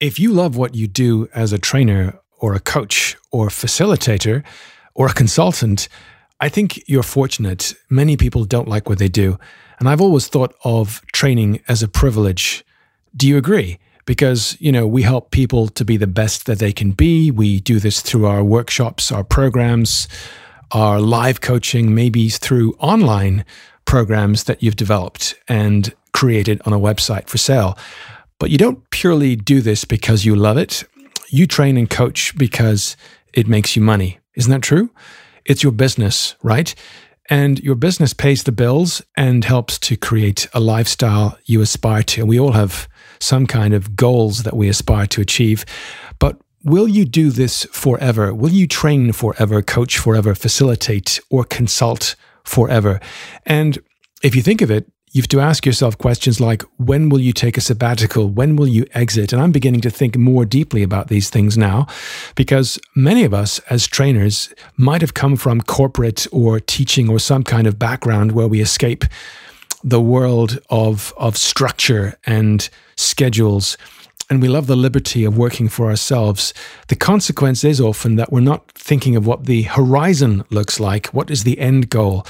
If you love what you do as a trainer or a coach or facilitator or a consultant, I think you're fortunate. Many people don't like what they do. And I've always thought of training as a privilege. Do you agree? Because, you know, we help people to be the best that they can be. We do this through our workshops, our programs, our live coaching, maybe through online programs that you've developed and created on a website for sale. But you don't purely do this because you love it. You train and coach because it makes you money. Isn't that true? It's your business, right? And your business pays the bills and helps to create a lifestyle you aspire to. And we all have some kind of goals that we aspire to achieve. But will you do this forever? Will you train forever, coach forever, facilitate, or consult forever? And if you think of it, you have to ask yourself questions like when will you take a sabbatical? When will you exit? And I'm beginning to think more deeply about these things now because many of us as trainers might have come from corporate or teaching or some kind of background where we escape the world of, of structure and schedules and we love the liberty of working for ourselves, the consequence is often that we're not thinking of what the horizon looks like, what is the end goal.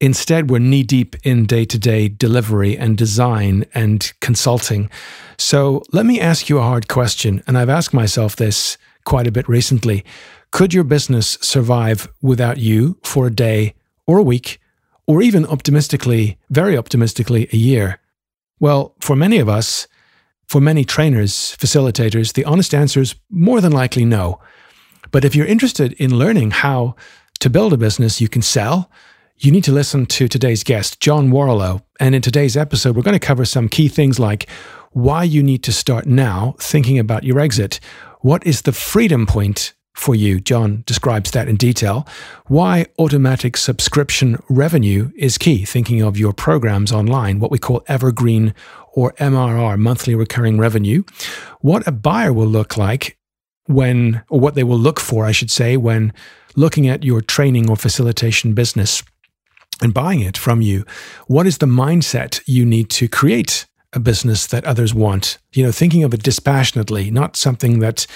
Instead, we're knee deep in day to day delivery and design and consulting. So let me ask you a hard question, and I've asked myself this quite a bit recently. Could your business survive without you for a day or a week, or even optimistically, very optimistically, a year? Well, for many of us, for many trainers, facilitators, the honest answer is more than likely no. But if you're interested in learning how to build a business you can sell, you need to listen to today's guest, John Warrillow. And in today's episode, we're going to cover some key things like why you need to start now thinking about your exit. What is the freedom point for you. John describes that in detail. Why automatic subscription revenue is key, thinking of your programs online, what we call evergreen or MRR, monthly recurring revenue. What a buyer will look like when, or what they will look for, I should say, when looking at your training or facilitation business and buying it from you. What is the mindset you need to create a business that others want? You know, thinking of it dispassionately, not something that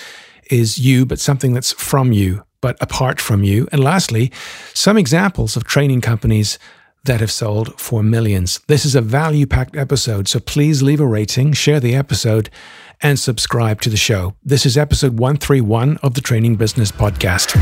is you, but something that's from you, but apart from you. And lastly, some examples of training companies that have sold for millions. This is a value packed episode, so please leave a rating, share the episode, and subscribe to the show. This is episode 131 of the Training Business Podcast.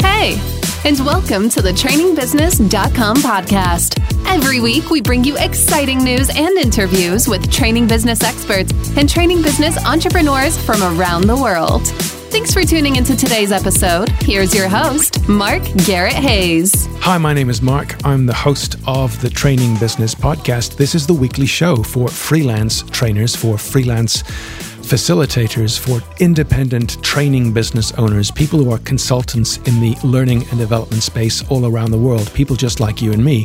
Hey, and welcome to the trainingbusiness.com podcast. Every week, we bring you exciting news and interviews with training business experts and training business entrepreneurs from around the world. Thanks for tuning into today's episode. Here's your host, Mark Garrett Hayes. Hi, my name is Mark. I'm the host of the Training Business Podcast. This is the weekly show for freelance trainers, for freelance facilitators, for independent training business owners, people who are consultants in the learning and development space all around the world, people just like you and me.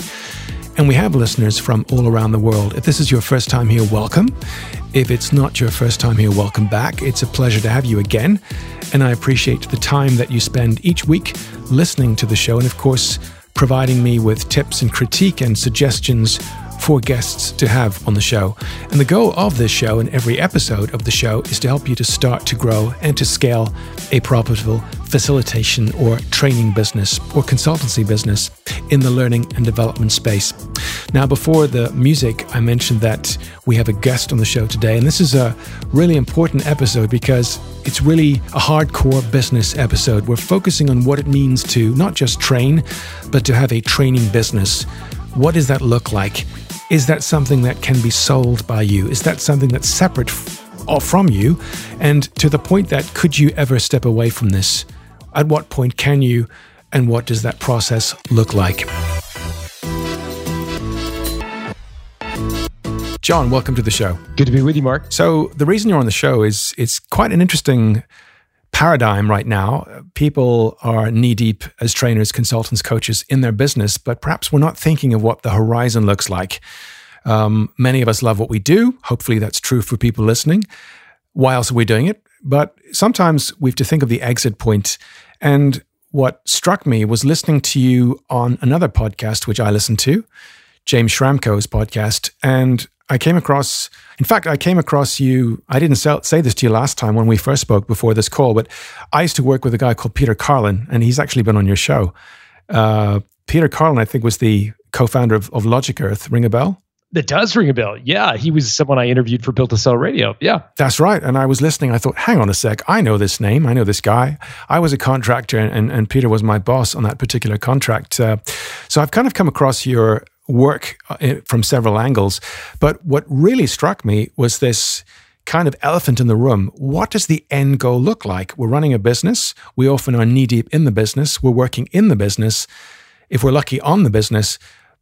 And we have listeners from all around the world. If this is your first time here, welcome. If it's not your first time here, welcome back. It's a pleasure to have you again. And I appreciate the time that you spend each week listening to the show and, of course, providing me with tips and critique and suggestions for guests to have on the show. And the goal of this show and every episode of the show is to help you to start to grow and to scale a profitable facilitation or training business or consultancy business in the learning and development space. Now, before the music, I mentioned that we have a guest on the show today, and this is a really important episode because it's really a hardcore business episode. We're focusing on what it means to not just train, but to have a training business. What does that look like? Is that something that can be sold by you? Is that something that's separate f- from you? And to the point that could you ever step away from this? At what point can you? And what does that process look like? John, welcome to the show. Good to be with you, Mark. So, the reason you're on the show is it's quite an interesting paradigm right now. People are knee deep as trainers, consultants, coaches in their business, but perhaps we're not thinking of what the horizon looks like. Um, many of us love what we do. Hopefully, that's true for people listening. Why else are we doing it? But sometimes we have to think of the exit point. And what struck me was listening to you on another podcast, which I listened to, James Schramko's podcast. And I came across, in fact, I came across you. I didn't say this to you last time when we first spoke before this call, but I used to work with a guy called Peter Carlin, and he's actually been on your show. Uh, Peter Carlin, I think, was the co founder of, of Logic Earth. Ring a bell? That does ring a bell. Yeah, he was someone I interviewed for Built to Sell Radio. Yeah. That's right. And I was listening. I thought, hang on a sec. I know this name. I know this guy. I was a contractor, and, and Peter was my boss on that particular contract. Uh, so I've kind of come across your work uh, from several angles. But what really struck me was this kind of elephant in the room. What does the end goal look like? We're running a business. We often are knee deep in the business. We're working in the business. If we're lucky on the business,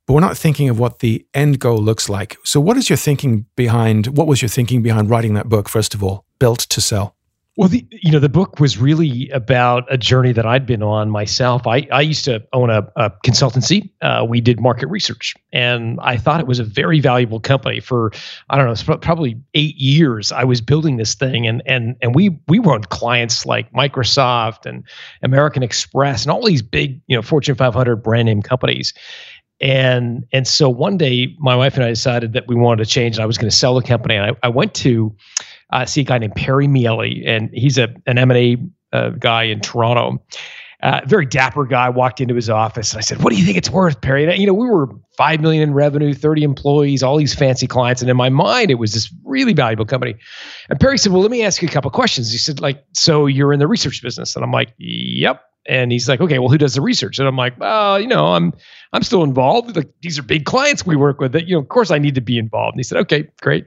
but we're not thinking of what the end goal looks like. So, what is your thinking behind? What was your thinking behind writing that book? First of all, built to sell. Well, the, you know, the book was really about a journey that I'd been on myself. I, I used to own a, a consultancy. Uh, we did market research, and I thought it was a very valuable company. For I don't know, probably eight years, I was building this thing, and and and we we run clients like Microsoft and American Express and all these big, you know, Fortune 500 brand name companies and and so one day my wife and i decided that we wanted to change and i was going to sell the company and i, I went to uh, see a guy named perry miele and he's a an m&a uh, guy in toronto. Uh, very dapper guy walked into his office and i said what do you think it's worth perry? And, you know we were 5 million in revenue 30 employees all these fancy clients and in my mind it was this really valuable company. And perry said well let me ask you a couple questions. He said like so you're in the research business? And i'm like yep and he's like, okay, well, who does the research? And I'm like, well, you know, I'm I'm still involved. Like these are big clients we work with. That you know, of course, I need to be involved. And he said, okay, great.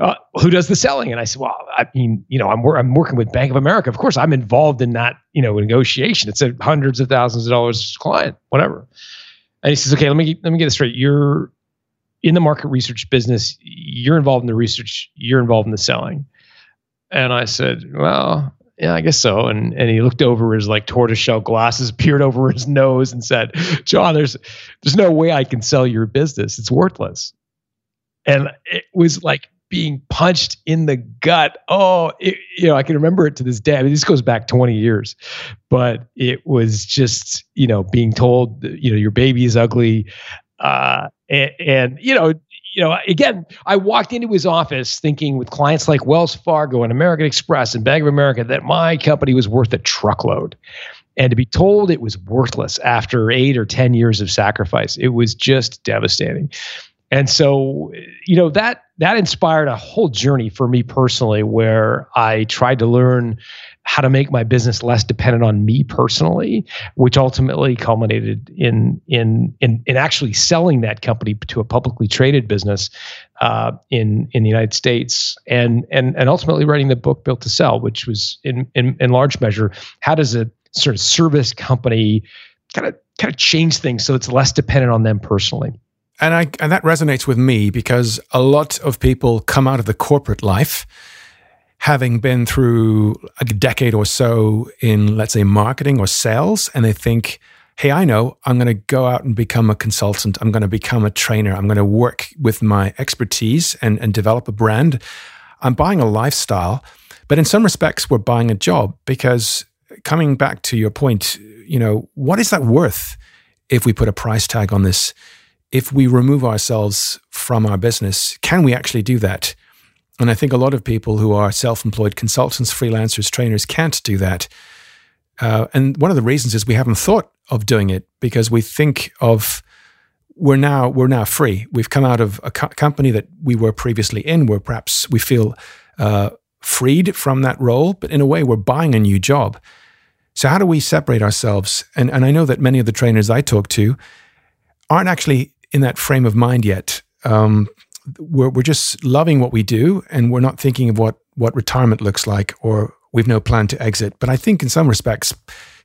Uh, who does the selling? And I said, well, I mean, you know, I'm I'm working with Bank of America. Of course, I'm involved in that you know negotiation. It's a hundreds of thousands of dollars client, whatever. And he says, okay, let me let me get this straight. You're in the market research business. You're involved in the research. You're involved in the selling. And I said, well, yeah, I guess so. And and he looked over his like tortoiseshell glasses, peered over his nose, and said, "John, there's there's no way I can sell your business. It's worthless." And it was like being punched in the gut. Oh, it, you know, I can remember it to this day. I mean, this goes back 20 years, but it was just you know being told, you know, your baby is ugly, uh, and, and you know you know, again, I walked into his office thinking with clients like Wells Fargo and American Express and Bank of America that my company was worth a truckload. And to be told it was worthless after eight or 10 years of sacrifice, it was just devastating. And so, you know, that that inspired a whole journey for me personally where I tried to learn how to make my business less dependent on me personally, which ultimately culminated in in in, in actually selling that company to a publicly traded business uh, in in the United States, and and and ultimately writing the book Built to Sell, which was in in, in large measure how does a sort of service company kind of kind of change things so it's less dependent on them personally. And I and that resonates with me because a lot of people come out of the corporate life having been through a decade or so in, let's say, marketing or sales, and they think, hey, I know, I'm going to go out and become a consultant. I'm going to become a trainer. I'm going to work with my expertise and, and develop a brand. I'm buying a lifestyle. But in some respects, we're buying a job because coming back to your point, you know, what is that worth if we put a price tag on this? If we remove ourselves from our business, can we actually do that? And I think a lot of people who are self employed consultants, freelancers, trainers can't do that. Uh, and one of the reasons is we haven't thought of doing it because we think of we're now we're now free. We've come out of a co- company that we were previously in, where perhaps we feel uh, freed from that role, but in a way we're buying a new job. So how do we separate ourselves? And and I know that many of the trainers I talk to aren't actually in that frame of mind yet. Um, we're, we're just loving what we do and we're not thinking of what, what retirement looks like or we've no plan to exit. But I think in some respects,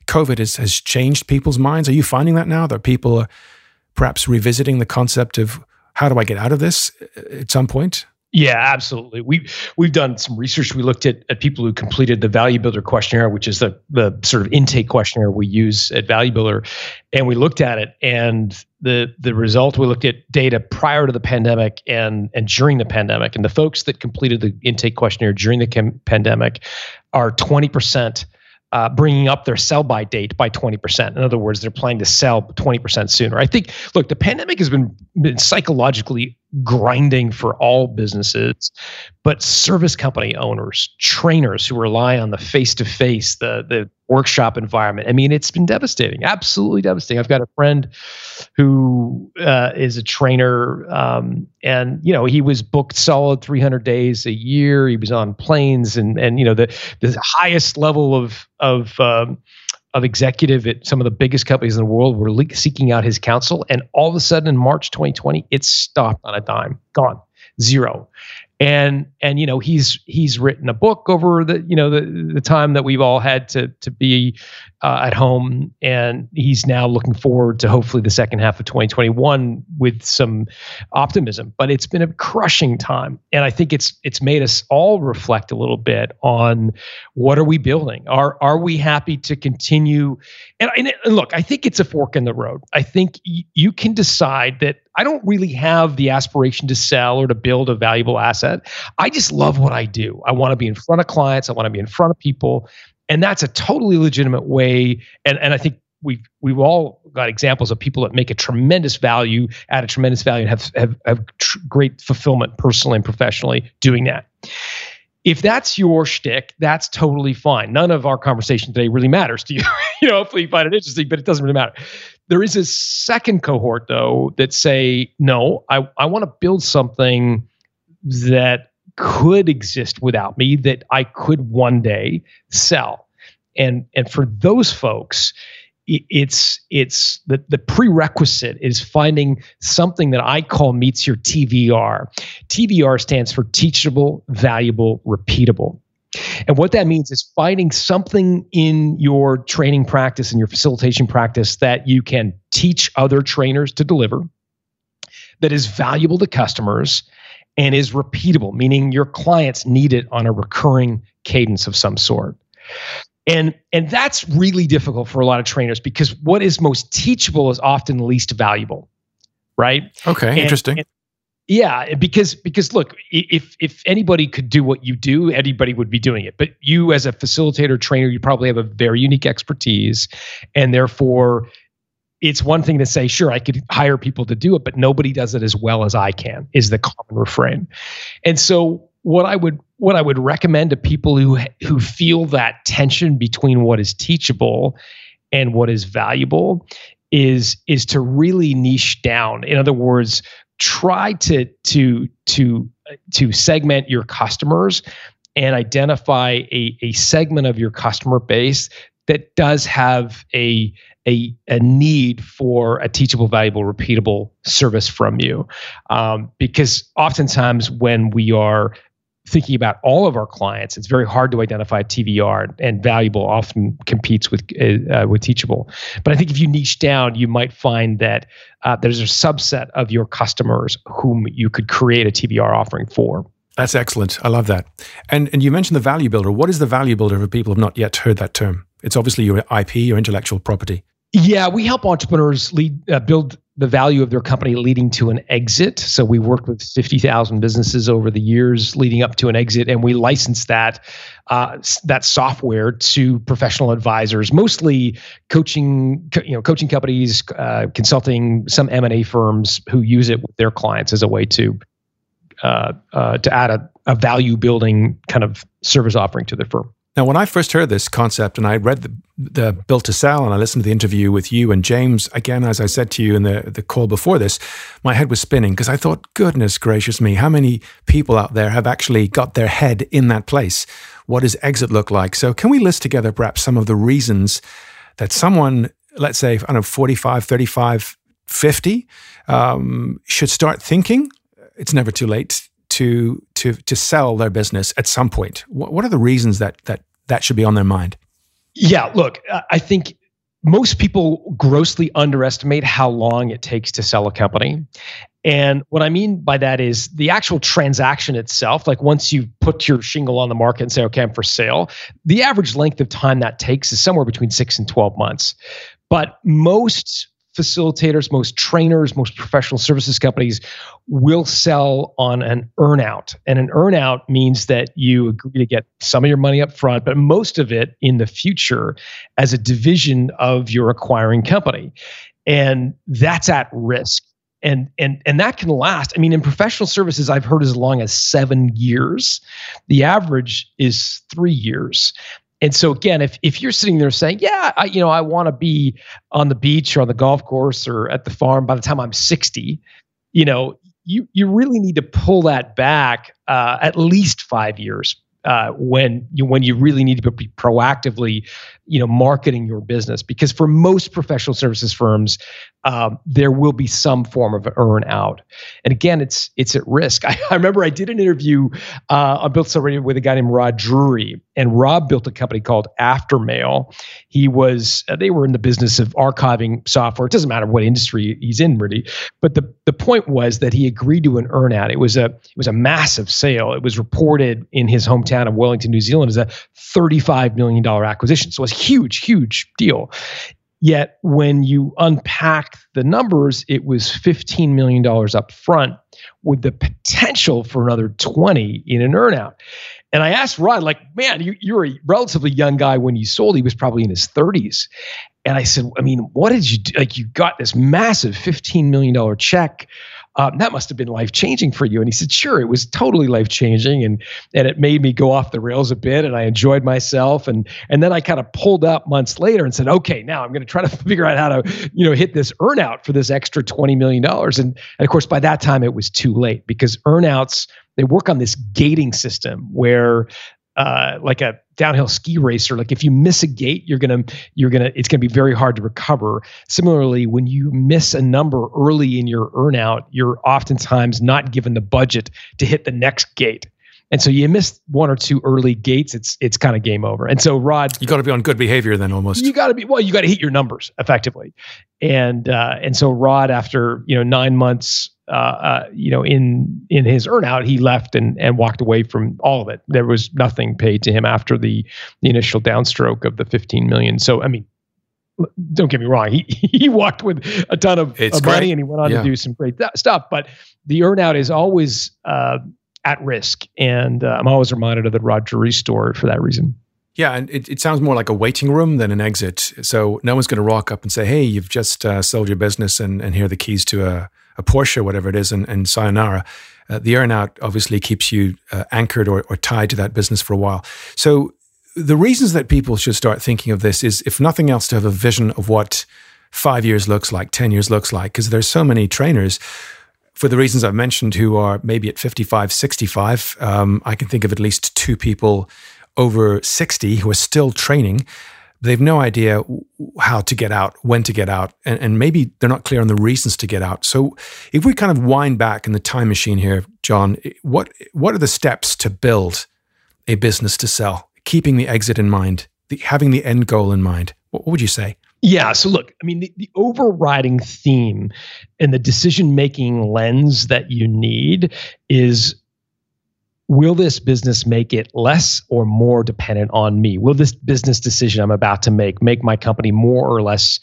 COVID has, has changed people's minds. Are you finding that now that people are perhaps revisiting the concept of how do I get out of this at some point? Yeah, absolutely. We we've done some research. We looked at, at people who completed the Value Builder questionnaire, which is the the sort of intake questionnaire we use at Value Builder, and we looked at it. And the the result we looked at data prior to the pandemic and and during the pandemic. And the folks that completed the intake questionnaire during the pandemic are twenty percent uh, bringing up their sell by date by 20%. In other words, they're planning to sell 20% sooner. I think, look, the pandemic has been, been psychologically grinding for all businesses, but service company owners, trainers who rely on the face to face, the the workshop environment. I mean, it's been devastating, absolutely devastating. I've got a friend who uh, is a trainer, um, and you know he was booked solid 300 days a year. He was on planes, and and you know the the highest level of of um, of executive at some of the biggest companies in the world were le- seeking out his counsel. And all of a sudden in March 2020, it stopped on a dime, gone, zero and and you know he's he's written a book over the you know the the time that we've all had to to be uh, at home. And he's now looking forward to hopefully the second half of 2021 with some optimism. But it's been a crushing time. And i think it's it's made us all reflect a little bit on what are we building? Are are we happy to continue? And, and look i think it's a fork in the road. I think y- you can decide that I don't really have the aspiration to sell or to build a valuable asset. I just love what I do. I want to be in front of clients, I want to be in front of people. And that's a totally legitimate way. And, and I think we've we've all got examples of people that make a tremendous value, add a tremendous value, and have have, have tr- great fulfillment personally and professionally doing that. If that's your shtick, that's totally fine. None of our conversation today really matters to you. you know, hopefully you find it interesting, but it doesn't really matter. There is a second cohort though that say, no, I, I want to build something that could exist without me that I could one day sell. And and for those folks, it's it's the the prerequisite is finding something that I call meets your TVR. TVR stands for teachable, valuable, repeatable. And what that means is finding something in your training practice and your facilitation practice that you can teach other trainers to deliver that is valuable to customers and is repeatable, meaning your clients need it on a recurring cadence of some sort. And and that's really difficult for a lot of trainers because what is most teachable is often least valuable. Right? Okay, and, interesting. And, yeah, because because look, if if anybody could do what you do, anybody would be doing it. But you as a facilitator trainer, you probably have a very unique expertise and therefore it's one thing to say, sure, I could hire people to do it, but nobody does it as well as I can, is the common refrain. And so what I would what I would recommend to people who who feel that tension between what is teachable and what is valuable is is to really niche down. In other words, try to to to to segment your customers and identify a, a segment of your customer base that does have a a, a need for a teachable, valuable, repeatable service from you. Um, because oftentimes when we are thinking about all of our clients, it's very hard to identify TVR, and valuable often competes with uh, with teachable. But I think if you niche down, you might find that uh, there's a subset of your customers whom you could create a TVR offering for. That's excellent. I love that. And and you mentioned the value builder. What is the value builder for people who have not yet heard that term? It's obviously your IP, your intellectual property. Yeah, we help entrepreneurs lead uh, build the value of their company leading to an exit. So we worked with 50,000 businesses over the years leading up to an exit, and we licensed that uh, that software to professional advisors, mostly coaching, you know, coaching companies, uh, consulting, some M and A firms who use it with their clients as a way to uh, uh to add a, a value building kind of service offering to their firm. Now, when I first heard this concept and I read the, the Built to Sell and I listened to the interview with you and James, again, as I said to you in the, the call before this, my head was spinning because I thought, goodness gracious me, how many people out there have actually got their head in that place? What does exit look like? So, can we list together perhaps some of the reasons that someone, let's say, I don't know, 45, 35, 50, um, should start thinking? It's never too late to to to sell their business at some point? What, what are the reasons that that that should be on their mind? Yeah, look, I think most people grossly underestimate how long it takes to sell a company. And what I mean by that is the actual transaction itself, like once you put your shingle on the market and say, okay, I'm for sale, the average length of time that takes is somewhere between six and 12 months. But most facilitators, most trainers, most professional services companies will sell on an earnout. And an earnout means that you agree to get some of your money up front, but most of it in the future as a division of your acquiring company. And that's at risk. And, and and that can last. I mean, in professional services, I've heard as long as seven years. The average is three years. And so again, if if you're sitting there saying, "Yeah, I, you know, I want to be on the beach or on the golf course or at the farm by the time I'm 60," you know, you you really need to pull that back uh, at least five years uh, when you when you really need to be proactively, you know, marketing your business. Because for most professional services firms, um, there will be some form of earn out, and again, it's it's at risk. I, I remember I did an interview uh, on Built Radio with a guy named Rod Drury, and Rob built a company called Aftermail. He was uh, they were in the business of archiving software. It doesn't matter what industry he's in, really. But the the point was that he agreed to an earn out. It was a it was a massive sale. It was reported in his hometown of Wellington, New Zealand, as a thirty five million dollar acquisition. So it was a huge, huge deal. Yet when you unpack the numbers, it was $15 million up front with the potential for another 20 in an earnout. And I asked Rod, like, man, you, you're a relatively young guy when you sold. He was probably in his 30s. And I said, I mean, what did you do? Like, you got this massive $15 million check. Um, that must have been life changing for you. And he said, sure, it was totally life changing. And, and it made me go off the rails a bit and I enjoyed myself. And, and then I kind of pulled up months later and said, okay, now I'm going to try to figure out how to, you know, hit this earnout for this extra $20 million. And, and of course, by that time it was too late because earnouts, they work on this gating system where uh, like a downhill ski racer like if you miss a gate you're gonna you're gonna it's gonna be very hard to recover similarly when you miss a number early in your earnout you're oftentimes not given the budget to hit the next gate and so you miss one or two early gates, it's it's kind of game over. And so Rod, you got to be on good behavior then almost. You got to be well, you got to hit your numbers effectively. And uh, and so Rod, after you know nine months, uh, uh, you know in in his earnout, he left and and walked away from all of it. There was nothing paid to him after the the initial downstroke of the 15 million. So I mean, don't get me wrong, he he walked with a ton of, of money and he went on yeah. to do some great th- stuff. But the earnout is always uh, at risk. And uh, I'm always reminded of the Rod Drury story for that reason. Yeah, and it, it sounds more like a waiting room than an exit. So no one's going to rock up and say, "Hey, you've just uh, sold your business, and, and here are the keys to a, a Porsche, whatever it is, and, and sayonara." Uh, the earnout obviously keeps you uh, anchored or, or tied to that business for a while. So the reasons that people should start thinking of this is, if nothing else, to have a vision of what five years looks like, ten years looks like, because there's so many trainers for the reasons I've mentioned, who are maybe at 55, 65. Um, I can think of at least two people over 60 who are still training. They've no idea how to get out, when to get out, and, and maybe they're not clear on the reasons to get out. So, if we kind of wind back in the time machine here, John, what what are the steps to build a business to sell, keeping the exit in mind, the, having the end goal in mind? What, what would you say? Yeah. So look, I mean, the, the overriding theme and the decision making lens that you need is will this business make it less or more dependent on me? Will this business decision I'm about to make make my company more or less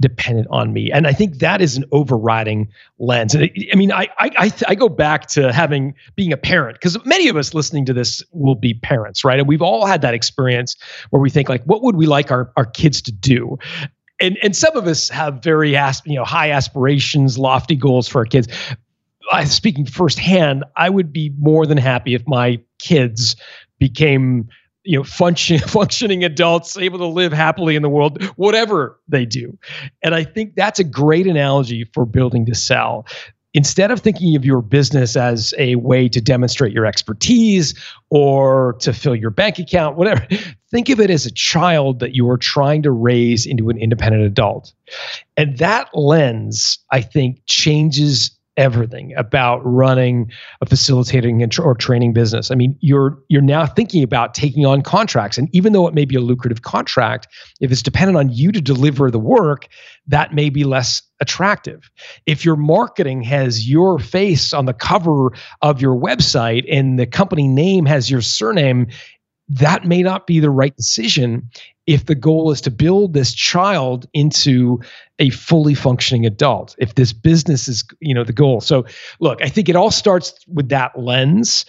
dependent on me. And I think that is an overriding lens. And I mean, I I I, go back to having being a parent because many of us listening to this will be parents, right? And we've all had that experience where we think like, what would we like our our kids to do? And and some of us have very you know high aspirations, lofty goals for our kids. I, speaking firsthand, I would be more than happy if my kids became you know function, functioning adults able to live happily in the world whatever they do. And i think that's a great analogy for building to sell. Instead of thinking of your business as a way to demonstrate your expertise or to fill your bank account whatever think of it as a child that you are trying to raise into an independent adult. And that lens i think changes everything about running a facilitating or training business. I mean, you're you're now thinking about taking on contracts, and even though it may be a lucrative contract, if it's dependent on you to deliver the work, that may be less attractive. If your marketing has your face on the cover of your website and the company name has your surname, that may not be the right decision if the goal is to build this child into a fully functioning adult if this business is you know the goal. So look i think it all starts with that lens.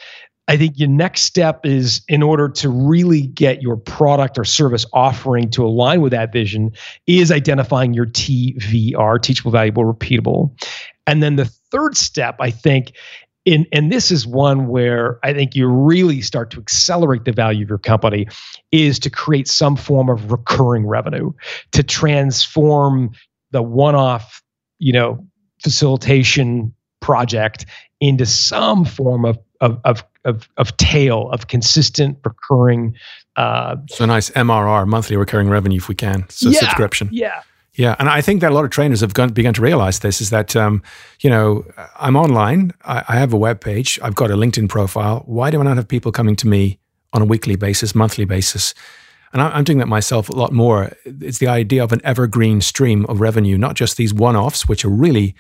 I think your next step is in order to really get your product or service offering to align with that vision is identifying your tvr teachable valuable repeatable. And then the third step i think in, and this is one where I think you really start to accelerate the value of your company is to create some form of recurring revenue to transform the one-off, you know, facilitation project into some form of of of of, of tail of consistent recurring. Uh, so nice MRR, monthly recurring revenue, if we can. So yeah, subscription. Yeah, yeah, and I think that a lot of trainers have begun to realize this is that, um, you know, I'm online, I, I, have a web page, I've got a LinkedIn profile. Why do I not have people coming to me on a weekly basis, monthly basis? And I'm doing that myself a lot more. It's the idea of an evergreen stream of revenue, not just these one offs, which are really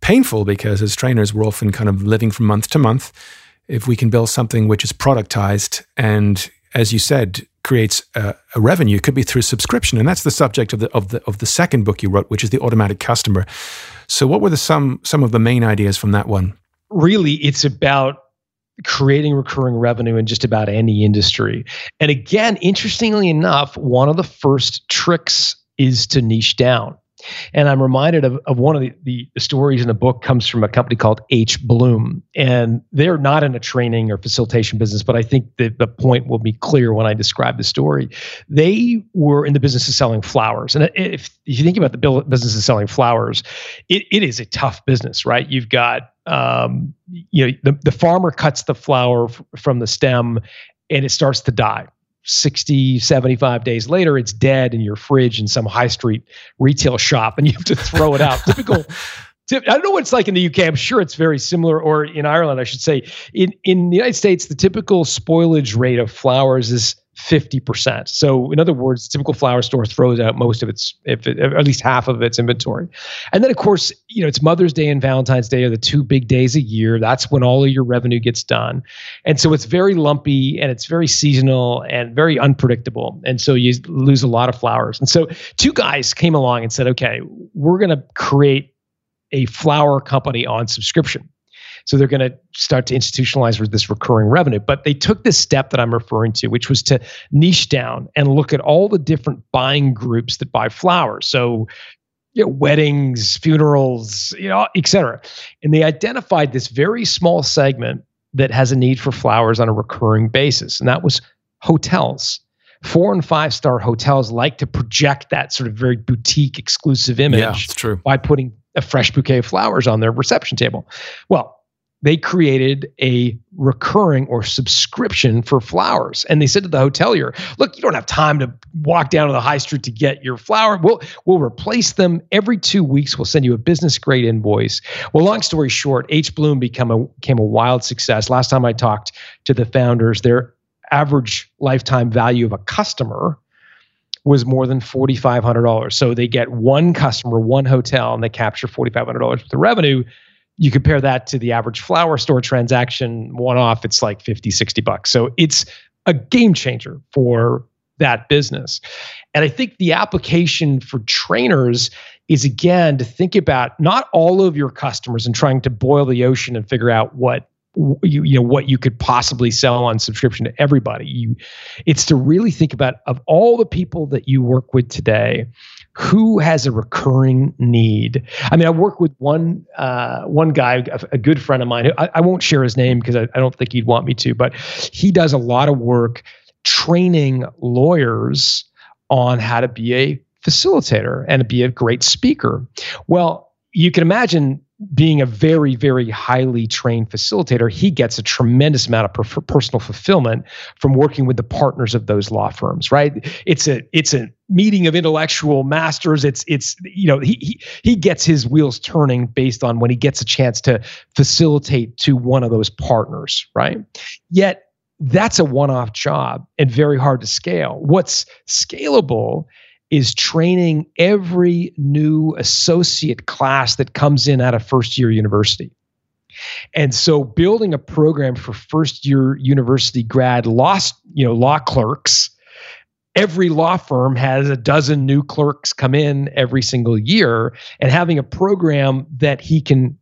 painful because as trainers, we're often kind of living from month to month. If we can build something which is productized and, as you said, creates a, a, revenue. Could be through subscription, and that's the subject of the of the of the second book you wrote, which is the automatic customer. So, what were the some some of the main ideas from that one? Really, it's about creating recurring revenue in just about any industry. And again, interestingly enough, one of the first tricks is to niche down. And I'm reminded of, of one of the, the, stories in the book comes from a company called H. Bloom. And they're not in a training or facilitation business, but I think the, the point will be clear when I describe the story. They were in the business of selling flowers. And if, if you think about the business of selling flowers, it, it is a tough business, right? You've got um, you know the, the farmer cuts the flower f- from the stem and it starts to die 60, 75 days later, it's dead in your fridge in some high street retail shop and you have to throw it out. Typical. I don't know what it's like in the UK. I'm sure it's very similar, or in Ireland, I should say. In in the United States, the typical spoilage rate of flowers is 50%. So, in other words, the typical flower store throws out most of its, if it, at least half of its inventory. And then, of course, you know, it's Mother's Day and Valentine's Day are the two big days a year. That's when all of your revenue gets done. And so it's very lumpy and it's very seasonal and very unpredictable. And so you lose a lot of flowers. And so two guys came along and said, okay, we're going to create a flower company on subscription. So they're going to start to institutionalize this recurring revenue. But they took this step that I'm referring to, which was to niche down and look at all the different buying groups that buy flowers. So you know, weddings, funerals, you know, et cetera. And they identified this very small segment that has a need for flowers on a recurring basis. And that was hotels. Four and five star hotels like to project that sort of very boutique exclusive image yeah, it's true. by putting a fresh bouquet of flowers on their reception table. Well, they created a recurring or subscription for flowers. And they said to the hotelier, look, you don't have time to walk down to the high street to get your flower. We'll, we'll replace them every two weeks. We'll send you a business grade invoice. Well, long story short, H. Bloom became a, became a wild success. Last time I talked to the founders, their average lifetime value of a customer was more than $4,500. So they get one customer, one hotel, and they capture $4,500 worth of revenue you compare that to the average flower store transaction one off it's like 50 60 bucks. So it's a game changer for that business. And i think the application for trainers is again to think about not all of your customers and trying to boil the ocean and figure out what you, you know what you could possibly sell on subscription to everybody. You it's to really think about of all the people that you work with today who has a recurring need. I mean, I work with one uh, one guy, a, a, good friend of mine. I, I won't share his name because I, I don't think he'd want me to, but he does a lot of work training lawyers on how to be a facilitator and to be a great speaker. Well, you can imagine being a very very highly trained facilitator he gets a tremendous amount of per- personal fulfillment from working with the partners of those law firms right? It's a it's a meeting of intellectual masters. It's it's you know he, he he gets his wheels turning based on when he gets a chance to facilitate to one of those partners right? Yet that's a one-off job and very hard to scale. What's scalable is training every new associate class that comes in at a first year university. And so building a program for first year university grad law, you know law clerks every law firm has a dozen new clerks come in every single year and having a program that he can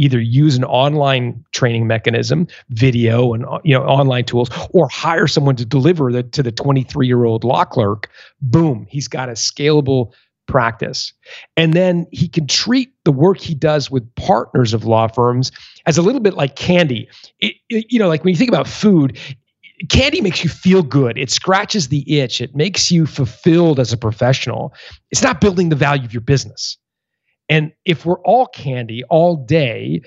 either use an online training mechanism video and uh, you know online tools or hire someone to deliver to the 23 year old law clerk boom he's got a scalable practice and then he can treat the work he does with partners of law firms as a little bit like candy it, it, you know like when you think about food candy makes you feel good. It scratches the itch. It makes you fulfilled as a professional. It's not building the value of your business. And if we're all candy all day,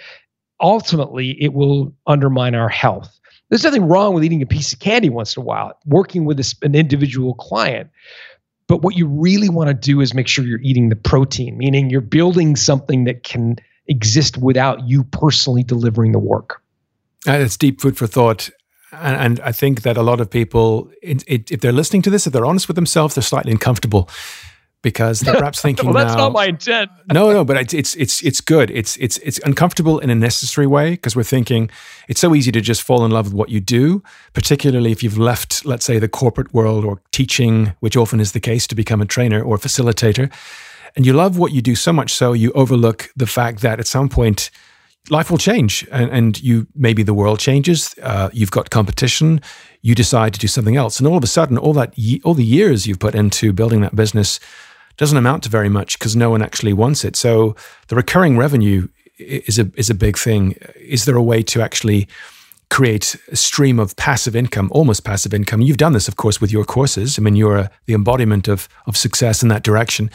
ultimately it will undermine our health. There's nothing wrong with eating a piece of candy once in a while, working with an individual client. But what you really want to do is make sure you're eating the protein, meaning you're building something that can exist without you personally delivering the work. Uh, that's deep food for thought. And, and I think that a lot of people, it, it, if they're listening to this, if they're honest with themselves, they're slightly uncomfortable because they're perhaps thinking well, that's now, not my intent. no, no, but it's it's it's it's good. It's it's it's uncomfortable in a necessary way because we're thinking it's so easy to just fall in love with what you do, particularly if you've left, let's say, the corporate world or teaching, which often is the case, to become a trainer or facilitator, and you love what you do so much so you overlook the fact that at some point life will change and, and you maybe the world changes uh, you've got competition you decide to do something else and all of a sudden all that ye- all the years you've put into building that business doesn't amount to very much because no one actually wants it. So the recurring revenue is a is a big thing. Is there a way to actually create a stream of passive income almost passive income? You've done this of course with your courses. I mean you're a, the embodiment of of success in that direction.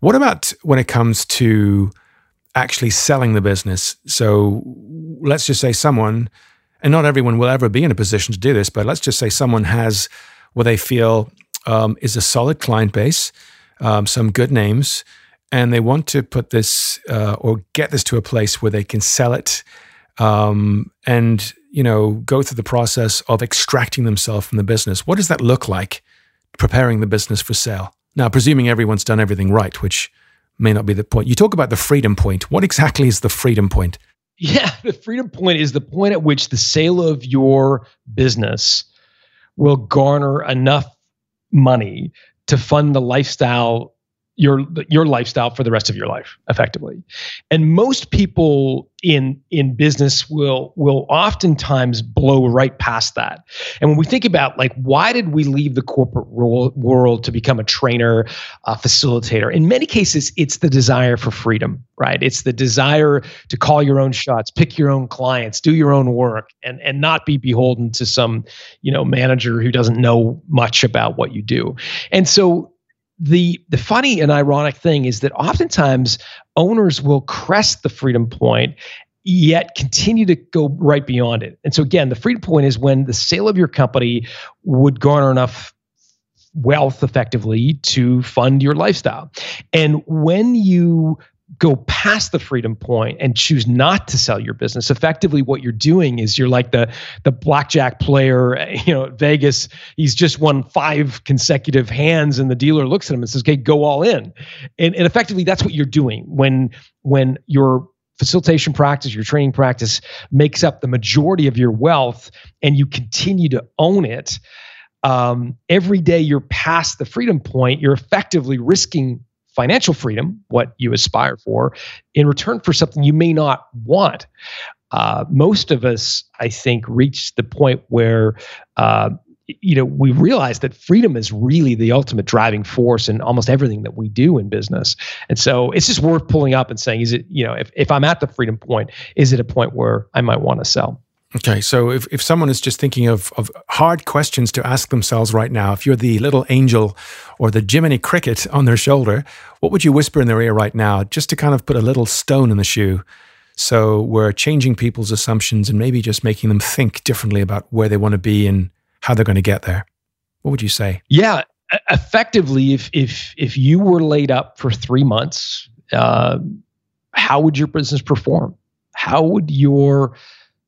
What about when it comes to actually selling the business. So let's just say someone, and not everyone will ever be in a position to do this, but let's just say someone has what they feel um, is a solid client base, um, some good names, and they want to put this uh, or get this to a place where they can sell it um, and you know go through the process of extracting themselves from the business. What does that look like? Preparing the business for sale. Now, presuming everyone's done everything right, which may not be the point. You talk about the freedom point. What exactly is the freedom point? Yeah, the freedom point is the point at which the sale of your business will garner enough money to fund the lifestyle your your lifestyle for the rest of your life effectively. And most people in in business will will oftentimes blow right past that. And when we think about like why did we leave the corporate world to become a trainer a facilitator? In many cases it's the desire for freedom right? It's the desire to call your own shots pick your own clients do your own work and and not be beholden to some you know manager who doesn't know much about what you do. And so the the funny and ironic thing is that oftentimes owners will crest the freedom point yet continue to go right beyond it. And so again, the freedom point is when the sale of your company would garner enough wealth effectively to fund your lifestyle. And when you go past the freedom point and choose not to sell your business. Effectively what you're doing is you're like the the blackjack player you know at vegas. He's just won five consecutive hands and the dealer looks at him and says okay go all in. And, and effectively that's what you're doing. When when your facilitation practice your training practice makes up the majority of your wealth and you continue to own it um, every day you're past the freedom point you're effectively risking financial freedom, what you aspire for, in return for something you may not want. Uh, most of us, I think, reach the point where uh, you know we realize that freedom is really the ultimate driving force in almost everything that we do in business and so it's just worth pulling up and saying is it you know if, if i'm at the freedom point is it a point where i might want to sell Okay, so if, if someone is just thinking of, of hard questions to ask themselves right now, if you're the little angel or the Jiminy Cricket on their shoulder, what would you whisper in their ear right now just to kind of put a little stone in the shoe? So we're changing people's assumptions and maybe just making them think differently about where they want to be and how they're going to get there. What would you say? Yeah, effectively, if if if you were laid up for three months, uh, how would your business perform? How would your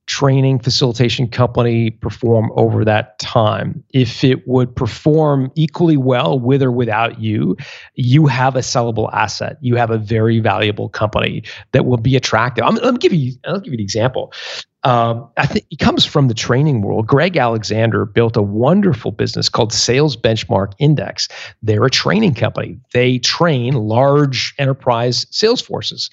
training facilitation company perform over that time. If it would perform equally well with or without you, you have a sellable asset. You have a very valuable company that will be attractive. I'm, me give you. I'll give you an example. Um, I think he comes from the training world. Greg Alexander built a wonderful business called Sales Benchmark Index. They're a training company. They train large enterprise sales forces.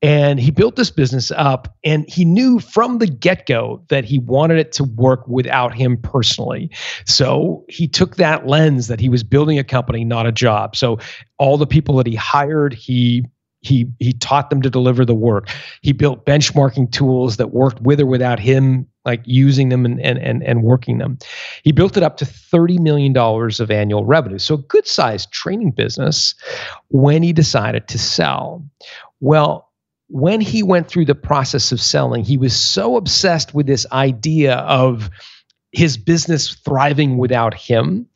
And he built this business up, and he knew from the get go that he wanted it to work without him personally. So he took that lens that he was building a company, not a job. So all the people that he hired, he he he taught them to deliver the work. He built benchmarking tools that worked with or without him, like using them and and and, and working them. He built it up to thirty million dollars of annual revenue. So a good sized training business. When he decided to sell, well when he went through the process of selling, he was so obsessed with this idea of his business thriving without him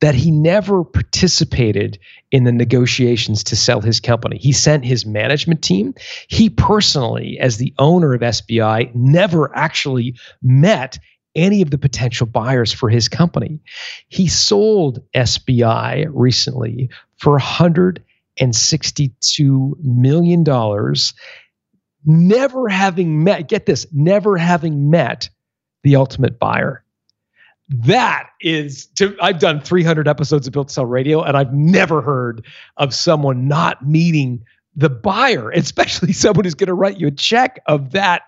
that he never participated in the negotiations to sell his company. He sent his management team. He personally, as the owner of SBI, never actually met any of the potential buyers for his company. He sold SBI recently for 100 and $62 million, never having met, get this, never having met the ultimate buyer. That is, to, I've done 300 episodes of Built to Sell Radio, and I've never heard of someone not meeting the buyer, especially someone who's going to write you a check of that.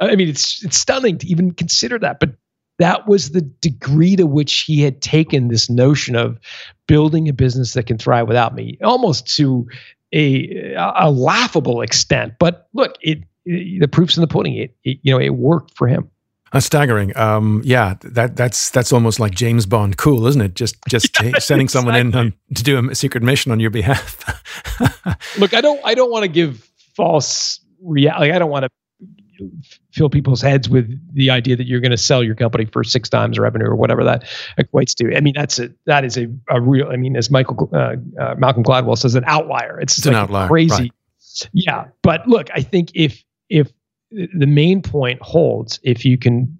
I mean, it's it's stunning to even consider that, but that was the degree to which he had taken this notion of building a business that can thrive without me, almost to a a laughable extent. But look, it, it the proof's in the pudding. It, it, you know it worked for him. That's staggering. Um, yeah, that that's that's almost like James Bond cool, isn't it? Just just yeah, sending exactly. someone in on, to do a secret mission on your behalf. look, I don't I don't want to give false reality. I don't want to fill people's heads with the idea that you're going to sell your company for six times revenue or whatever that equates to. I mean, that's a that is a, a real. I mean, as Michael uh, uh, Malcolm Gladwell says, an outlier. It's, it's like an outlier, crazy. Right. Yeah, but look, I think if if the main point holds, if you can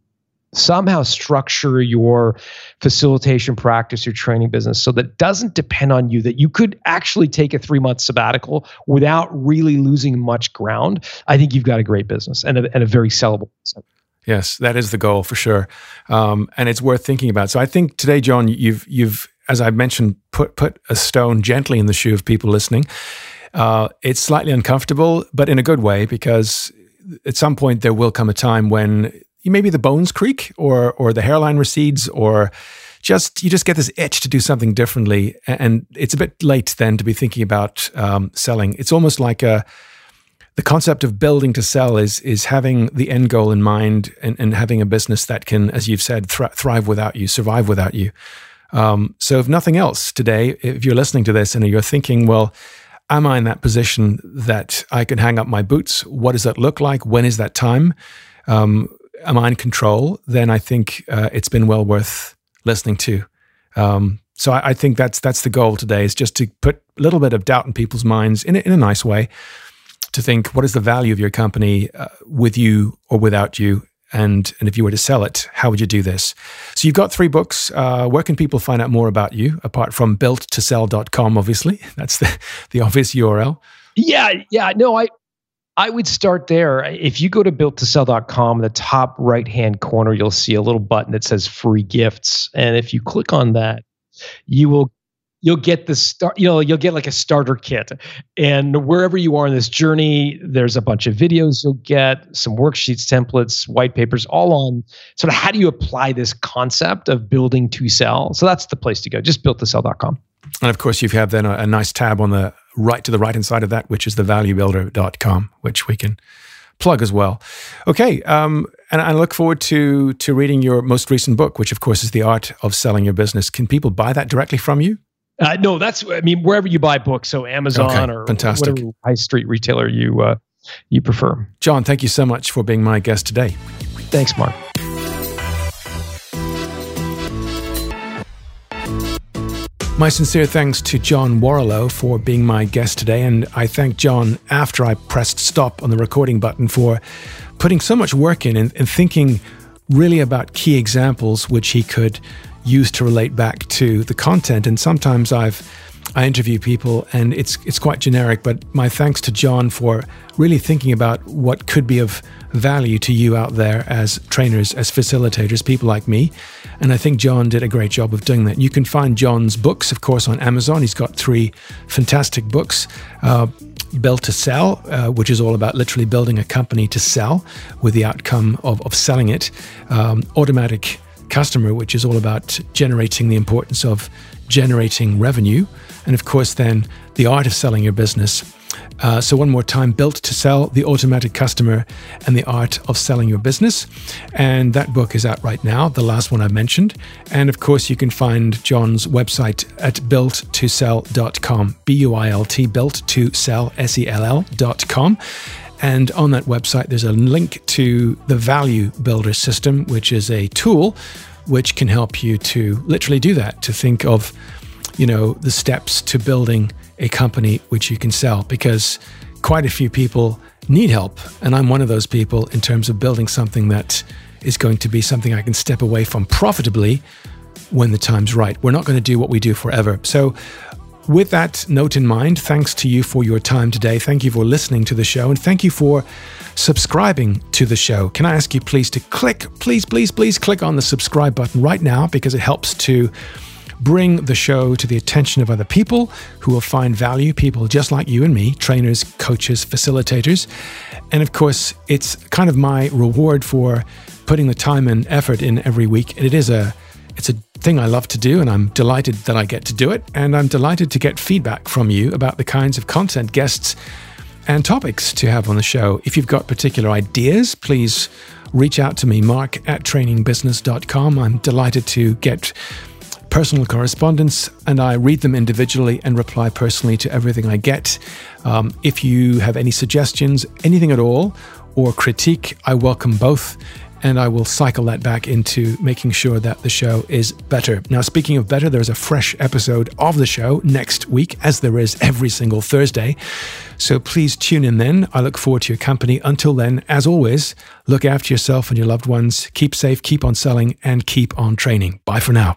somehow structure your facilitation practice, your training business so that doesn't depend on you, that you could actually take a three month sabbatical without really losing much ground, I think you've got a great business and a, and a very sellable business. Yes, that is the goal for sure, um, and it's worth thinking about. So I think today, John, you've you've as I mentioned, put put a stone gently in the shoe of people listening. Uh, it's slightly uncomfortable, but in a good way, because at some point there will come a time when maybe the bones creak or or the hairline recedes or just you just get this itch to do something differently. And it's a bit late then to be thinking about um, selling. It's almost like a the concept of building to sell is is having the end goal in mind and, and having a business that can as you've said thrive without you survive without you. Um, so if nothing else today if you're listening to this and you're thinking well am i in that position that i can hang up my boots? What does that look like? When is that time? Um, am I in control, then I think uh, it's been well worth listening to. Um, so I, I, think that's that's the goal today is just to put a little bit of doubt in people's minds in a, in a nice way, to think what is the value of your company uh, with you or without you, and and if you were to sell it, how would you do this? So you've got three books. Uh, where can people find out more about you apart from builttosell.com? Obviously, that's the the obvious URL. Yeah, yeah. No, I I would start there. If you go to builttosell.com, the top right hand corner, you'll see a little button that says free gifts. And if you click on that, you will you'll get the start you know you'll get like a starter kit and wherever you are in this journey there's a bunch of videos you'll get some worksheets templates white papers all on sort of how do you apply this concept of building to sell so that's the place to go just builttosell.com and of course, you've had then a, a nice tab on the right to the right hand side of that, which is the valuebuilder.com, which we can plug as well. Okay, um, and I look forward to to reading your most recent book, which of course is the art of selling your business. Can people buy that directly from you? Uh, no, that's I mean wherever you buy books, so Amazon okay, or fantastic. whatever high street retailer you uh, you prefer. John, thank you so much for being my guest today. Thanks, Mark. My sincere thanks to John Warrillow for being my guest today, and I thank John after I pressed stop on the recording button for putting so much work in and, and thinking really about key examples which he could use to relate back to the content. And sometimes I've I interview people and it's it's quite generic, but my thanks to John for really thinking about what could be of value to you out there as trainers, as facilitators, people like me. And I think John did a great job of doing that. You can find John's books, of course, on Amazon. He's got three fantastic books. Uh, Built to Sell, uh, which is all about literally building a company to sell with the outcome of, of selling it. Um, automatic Customer, which is all about generating the importance of generating revenue. And of course, then the art of selling your business. Uh, so, one more time Built to Sell, The Automatic Customer, and the Art of Selling Your Business. And that book is out right now, the last one I mentioned. And of course, you can find John's website at builttosell.com, B U I L T, built to sell, S E L L.com. And on that website, there's a link to the Value Builder System, which is a tool which can help you to literally do that, to think of, you know, the steps to building a company which you can sell because quite a few people need help. And I'm one of those people in terms of building something that is going to be something I can step away from profitably when the time's right. We're not going to do what we do forever. So with that note in mind, thanks to you for your time today. Thank you for listening to the show and thank you for subscribing to the show. Can I ask you please to click, please, please, please click on the subscribe button right now because it helps to bring the show to the attention of other people who will find value, people just like you and me, trainers, coaches, facilitators. And of course, it's kind of my reward for putting the time and effort in every week. And it is a it's a thing I love to do, and I'm delighted that I get to do it. And I'm delighted to get feedback from you about the kinds of content, guests, and topics to have on the show. If you've got particular ideas, please reach out to me, mark at trainingbusiness.com. I'm delighted to get personal correspondence and I read them individually and reply personally to everything I get. Um, if you have any suggestions, anything at all, or critique, I welcome both and I will cycle that back into making sure that the show is better. Now, speaking of better, there's a fresh episode of the show next week, as there is every single Thursday. So please tune in then. I look forward to your company. Until then, as always, look after yourself and your loved ones. Keep safe, keep on selling, and keep on training. Bye for now.